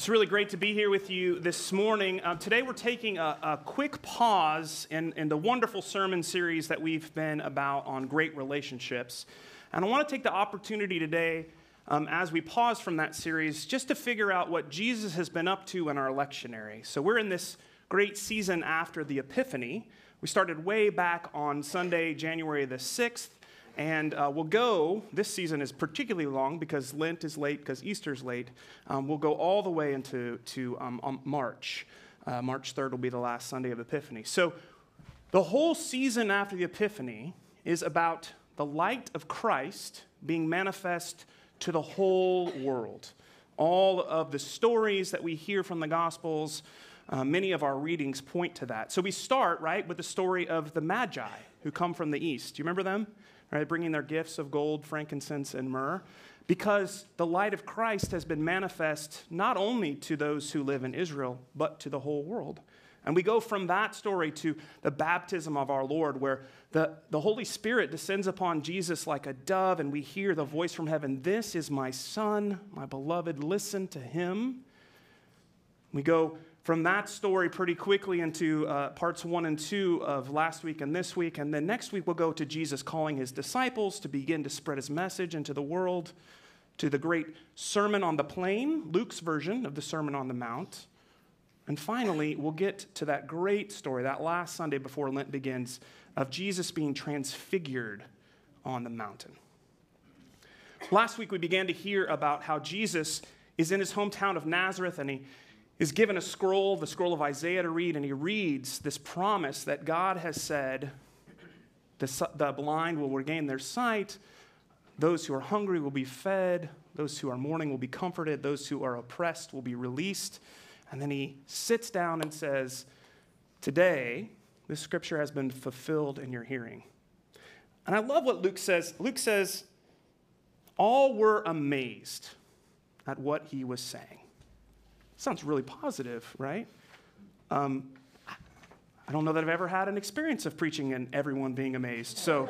It's really great to be here with you this morning. Uh, today, we're taking a, a quick pause in, in, the wonderful sermon series that we've been about on great relationships. And I want to take the opportunity today, um, as we pause from that series, just to figure out what Jesus has been up to in our lectionary. So, we're in this great season after the Epiphany. We started way back on Sunday, January the 6th. And uh, we'll go, this season is particularly long because Lent is late, because Easter's late. Um, we'll go all the way into to, um, um, March. Uh, March 3rd will be the last Sunday of Epiphany. So the whole season after the Epiphany is about the light of Christ being manifest to the whole world. All of the stories that we hear from the Gospels, uh, many of our readings point to that. So we start, right, with the story of the Magi who come from the East. Do you remember them? Right, bringing their gifts of gold, frankincense, and myrrh, because the light of Christ has been manifest not only to those who live in Israel, but to the whole world. And we go from that story to the baptism of our Lord, where the, the Holy Spirit descends upon Jesus like a dove, and we hear the voice from heaven This is my Son, my beloved, listen to him. We go from that story pretty quickly into uh, parts one and two of last week and this week. And then next week, we'll go to Jesus calling his disciples to begin to spread his message into the world, to the great Sermon on the Plain, Luke's version of the Sermon on the Mount. And finally, we'll get to that great story, that last Sunday before Lent begins, of Jesus being transfigured on the mountain. Last week, we began to hear about how Jesus is in his hometown of Nazareth and he is given a scroll, the scroll of Isaiah, to read, and he reads this promise that God has said the, the blind will regain their sight, those who are hungry will be fed, those who are mourning will be comforted, those who are oppressed will be released. And then he sits down and says, Today, this scripture has been fulfilled in your hearing. And I love what Luke says. Luke says, All were amazed at what he was saying. Sounds really positive, right? Um, I don't know that I've ever had an experience of preaching and everyone being amazed. So,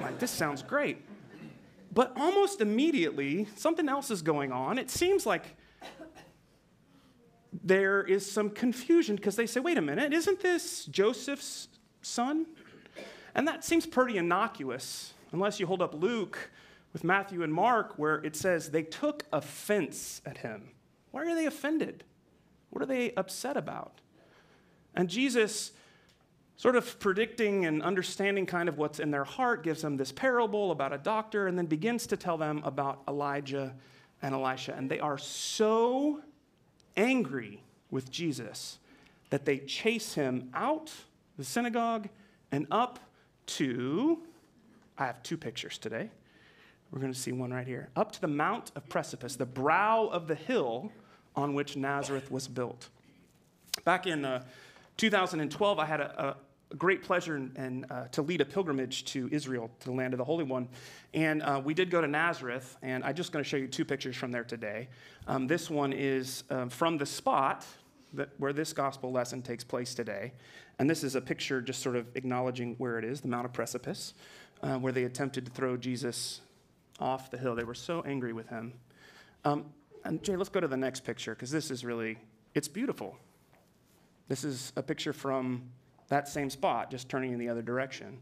like, this sounds great. But almost immediately, something else is going on. It seems like there is some confusion because they say, wait a minute, isn't this Joseph's son? And that seems pretty innocuous, unless you hold up Luke with Matthew and Mark, where it says they took offense at him. Why are they offended? What are they upset about? And Jesus, sort of predicting and understanding kind of what's in their heart, gives them this parable about a doctor and then begins to tell them about Elijah and Elisha. And they are so angry with Jesus that they chase him out the synagogue and up to, I have two pictures today. We're going to see one right here. Up to the Mount of Precipice, the brow of the hill on which Nazareth was built. Back in uh, 2012, I had a, a great pleasure and, and uh, to lead a pilgrimage to Israel, to the land of the Holy One. And uh, we did go to Nazareth, and I'm just going to show you two pictures from there today. Um, this one is um, from the spot that, where this gospel lesson takes place today. And this is a picture just sort of acknowledging where it is, the Mount of Precipice, uh, where they attempted to throw Jesus off the hill. They were so angry with him. Um, and Jay, let's go to the next picture because this is really, it's beautiful. This is a picture from that same spot, just turning in the other direction.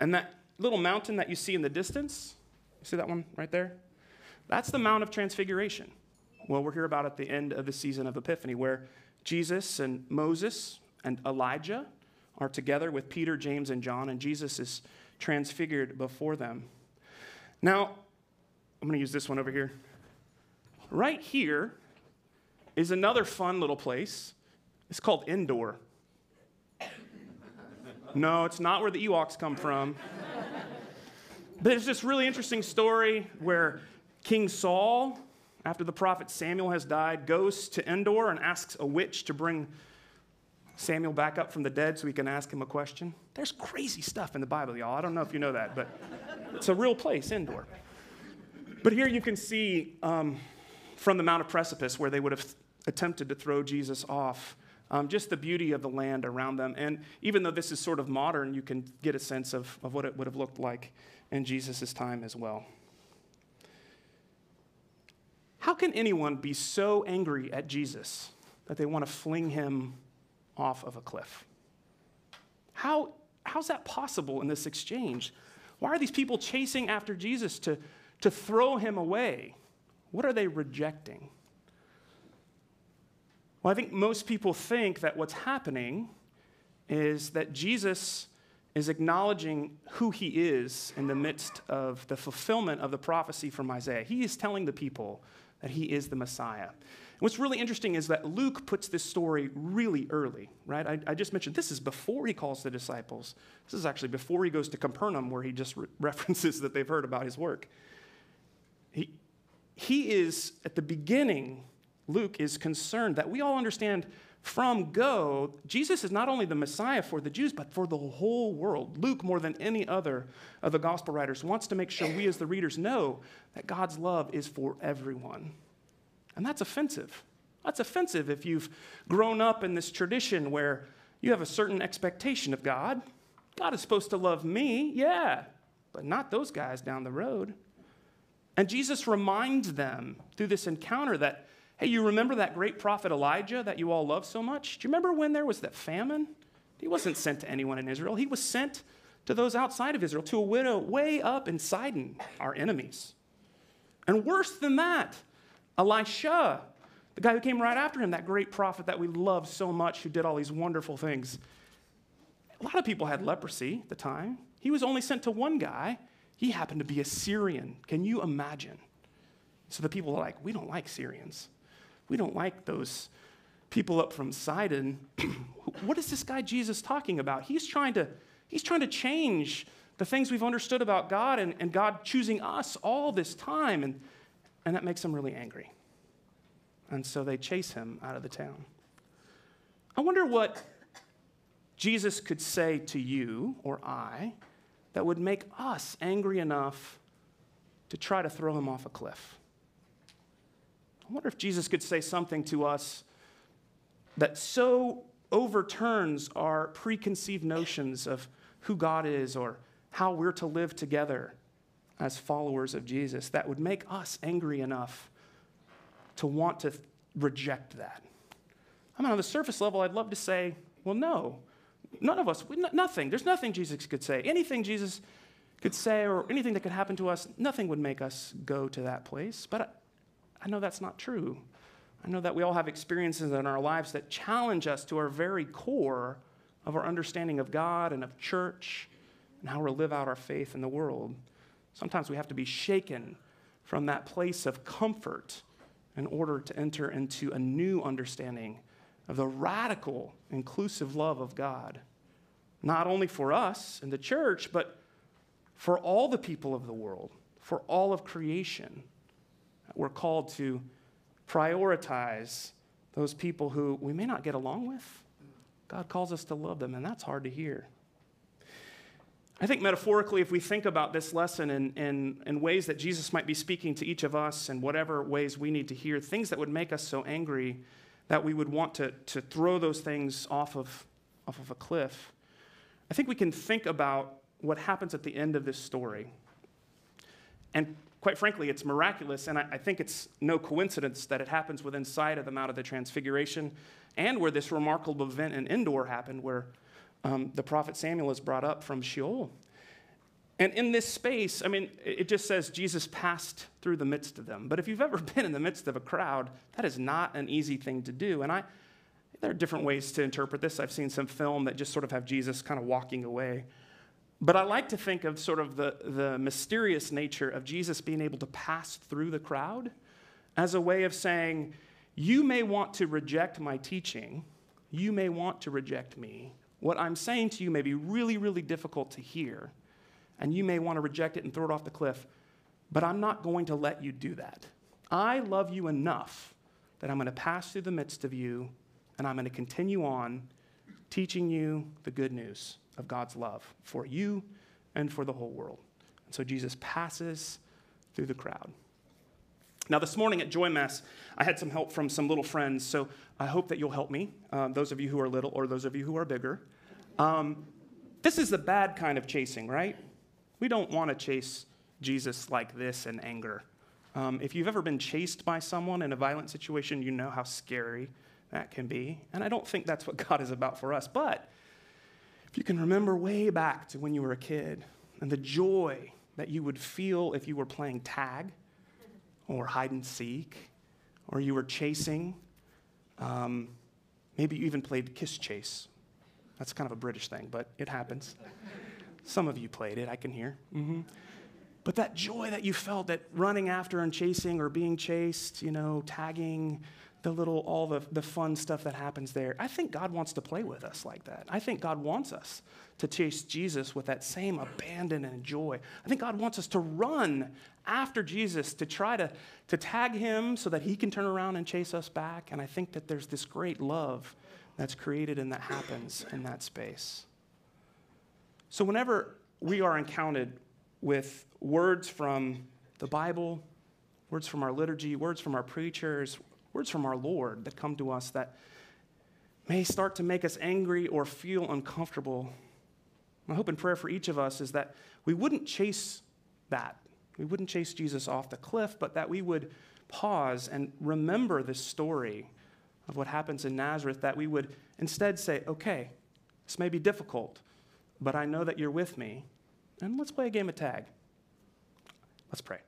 And that little mountain that you see in the distance, you see that one right there? That's the Mount of Transfiguration. Well, we're here about at the end of the season of Epiphany, where Jesus and Moses and Elijah are together with Peter, James, and John, and Jesus is transfigured before them. Now, I'm going to use this one over here. Right here is another fun little place. It's called Endor. No, it's not where the Ewoks come from. But it's this really interesting story where King Saul, after the prophet Samuel has died, goes to Endor and asks a witch to bring Samuel back up from the dead so he can ask him a question. There's crazy stuff in the Bible, y'all. I don't know if you know that, but it's a real place, Endor. But here you can see um, from the Mount of Precipice where they would have attempted to throw Jesus off. Um, just the beauty of the land around them. And even though this is sort of modern, you can get a sense of, of what it would have looked like in Jesus' time as well. How can anyone be so angry at Jesus that they want to fling him off of a cliff? How, how's that possible in this exchange? Why are these people chasing after Jesus to, to throw him away? What are they rejecting? Well, I think most people think that what's happening is that Jesus is acknowledging who he is in the midst of the fulfillment of the prophecy from Isaiah. He is telling the people that he is the Messiah. And what's really interesting is that Luke puts this story really early, right? I, I, just mentioned this is before he calls the disciples. This is actually before he goes to Capernaum, where he just re- references that they've heard about his work. He, is, at the beginning, Luke is concerned that we all understand from go, Jesus is not only the Messiah for the Jews, but for the whole world. Luke, more than any other of the gospel writers, wants to make sure we as the readers know that God's love is for everyone. And that's offensive. That's offensive if you've grown up in this tradition where you have a certain expectation of God. God is supposed to love me, yeah, but not those guys down the road. And Jesus reminds them through this encounter that Hey, you remember that great prophet Elijah that you all love so much? Do you remember when there was that famine? He wasn't sent to anyone in Israel, he was sent to those outside of Israel, to a widow way up in Sidon, our enemies. And worse than that, Elisha, the guy who came right after him, that great prophet that we love so much, who did all these wonderful things. A lot of people had leprosy at the time. He was only sent to one guy. He happened to be a Syrian. Can you imagine? So the people are like, we don't like Syrians. We don't like those people up from Sidon. what is this guy Jesus talking about? He's trying to, he's trying to change the things we've understood about God and, and God choosing us all this time. And, and that makes them really angry. And so they chase him out of the town. I wonder what Jesus could say to you or I that would make us angry enough to try to throw him off a cliff. I wonder if Jesus could say something to us that so overturns our preconceived notions of who God is or how we're to live together as followers of Jesus that would make us angry enough to want to reject that. I mean, on the surface level, I'd love to say, well, no, none of us, nothing. There's nothing Jesus could say. Anything Jesus could say or anything that could happen to us, nothing would make us go to that place. But I know that's not true. I know that we all have experiences in our lives that challenge us to our very core of our understanding of God and of church and how we live out our faith in the world. Sometimes we have to be shaken from that place of comfort in order to enter into a new understanding of the radical, inclusive love of God, not only for us and the church, but for all the people of the world, for all of creation. We're called to prioritize those people who we may not get along with. God calls us to love them, and that's hard to hear. I think metaphorically, if we think about this lesson in, in, in, ways that Jesus might be speaking to each of us and whatever ways we need to hear, things that would make us so angry that we would want to, to throw those things off of, off of a cliff, I think we can think about what happens at the end of this story. And quite frankly, it's miraculous, and I, I, think it's no coincidence that it happens within sight of the Mount of the Transfiguration and where this remarkable event in Endor happened, where um, the prophet Samuel is brought up from Sheol. And in this space, I mean, it just says Jesus passed through the midst of them. But if you've ever been in the midst of a crowd, that is not an easy thing to do. And I, there are different ways to interpret this. I've seen some film that just sort of have Jesus kind of walking away. But I like to think of sort of the, the mysterious nature of Jesus being able to pass through the crowd as a way of saying, You may want to reject my teaching, you may want to reject me. What I'm saying to you may be really, really difficult to hear, and you may want to reject it and throw it off the cliff, but I'm not going to let you do that. I love you enough that I'm going to pass through the midst of you, and I'm going to continue on teaching you the good news of God's love for you and for the whole world. And so Jesus passes through the crowd. Now, this morning at Joy Mass, I had some help from some little friends, so I hope that you'll help me, um, those of you who are little or those of you who are bigger. Um, this is the bad kind of chasing, right? We don't want to chase Jesus like this in anger. Um, if you've ever been chased by someone in a violent situation, you know how scary that can be. And I don't think that's what God is about for us. But if you can remember way back to when you were a kid and the joy that you would feel if you were playing tag or hide and seek or you were chasing, um, maybe you even played kiss chase. That's kind of a British thing, but it happens. Some of you played it, I can hear. Mm-hmm. But that joy that you felt that running after and chasing or being chased, you know, tagging, the little, all the, the fun stuff that happens there. I think God wants to play with us like that. I think God wants us to chase Jesus with that same abandon and joy. I think God wants us to run after Jesus to try to, to tag him so that he can turn around and chase us back. And I think that there's this great love that's created and that happens in that space. So whenever we are encountered with words from the Bible, words from our liturgy, words from our preachers, words from our Lord that come to us that may start to make us angry or feel uncomfortable. My hope and prayer for each of us is that we wouldn't chase that. We wouldn't chase Jesus off the cliff, but that we would pause and remember this story of what happens in Nazareth, that we would instead say, okay, this may be difficult, but I know that you're with me, and let's play a game of tag. Let's pray.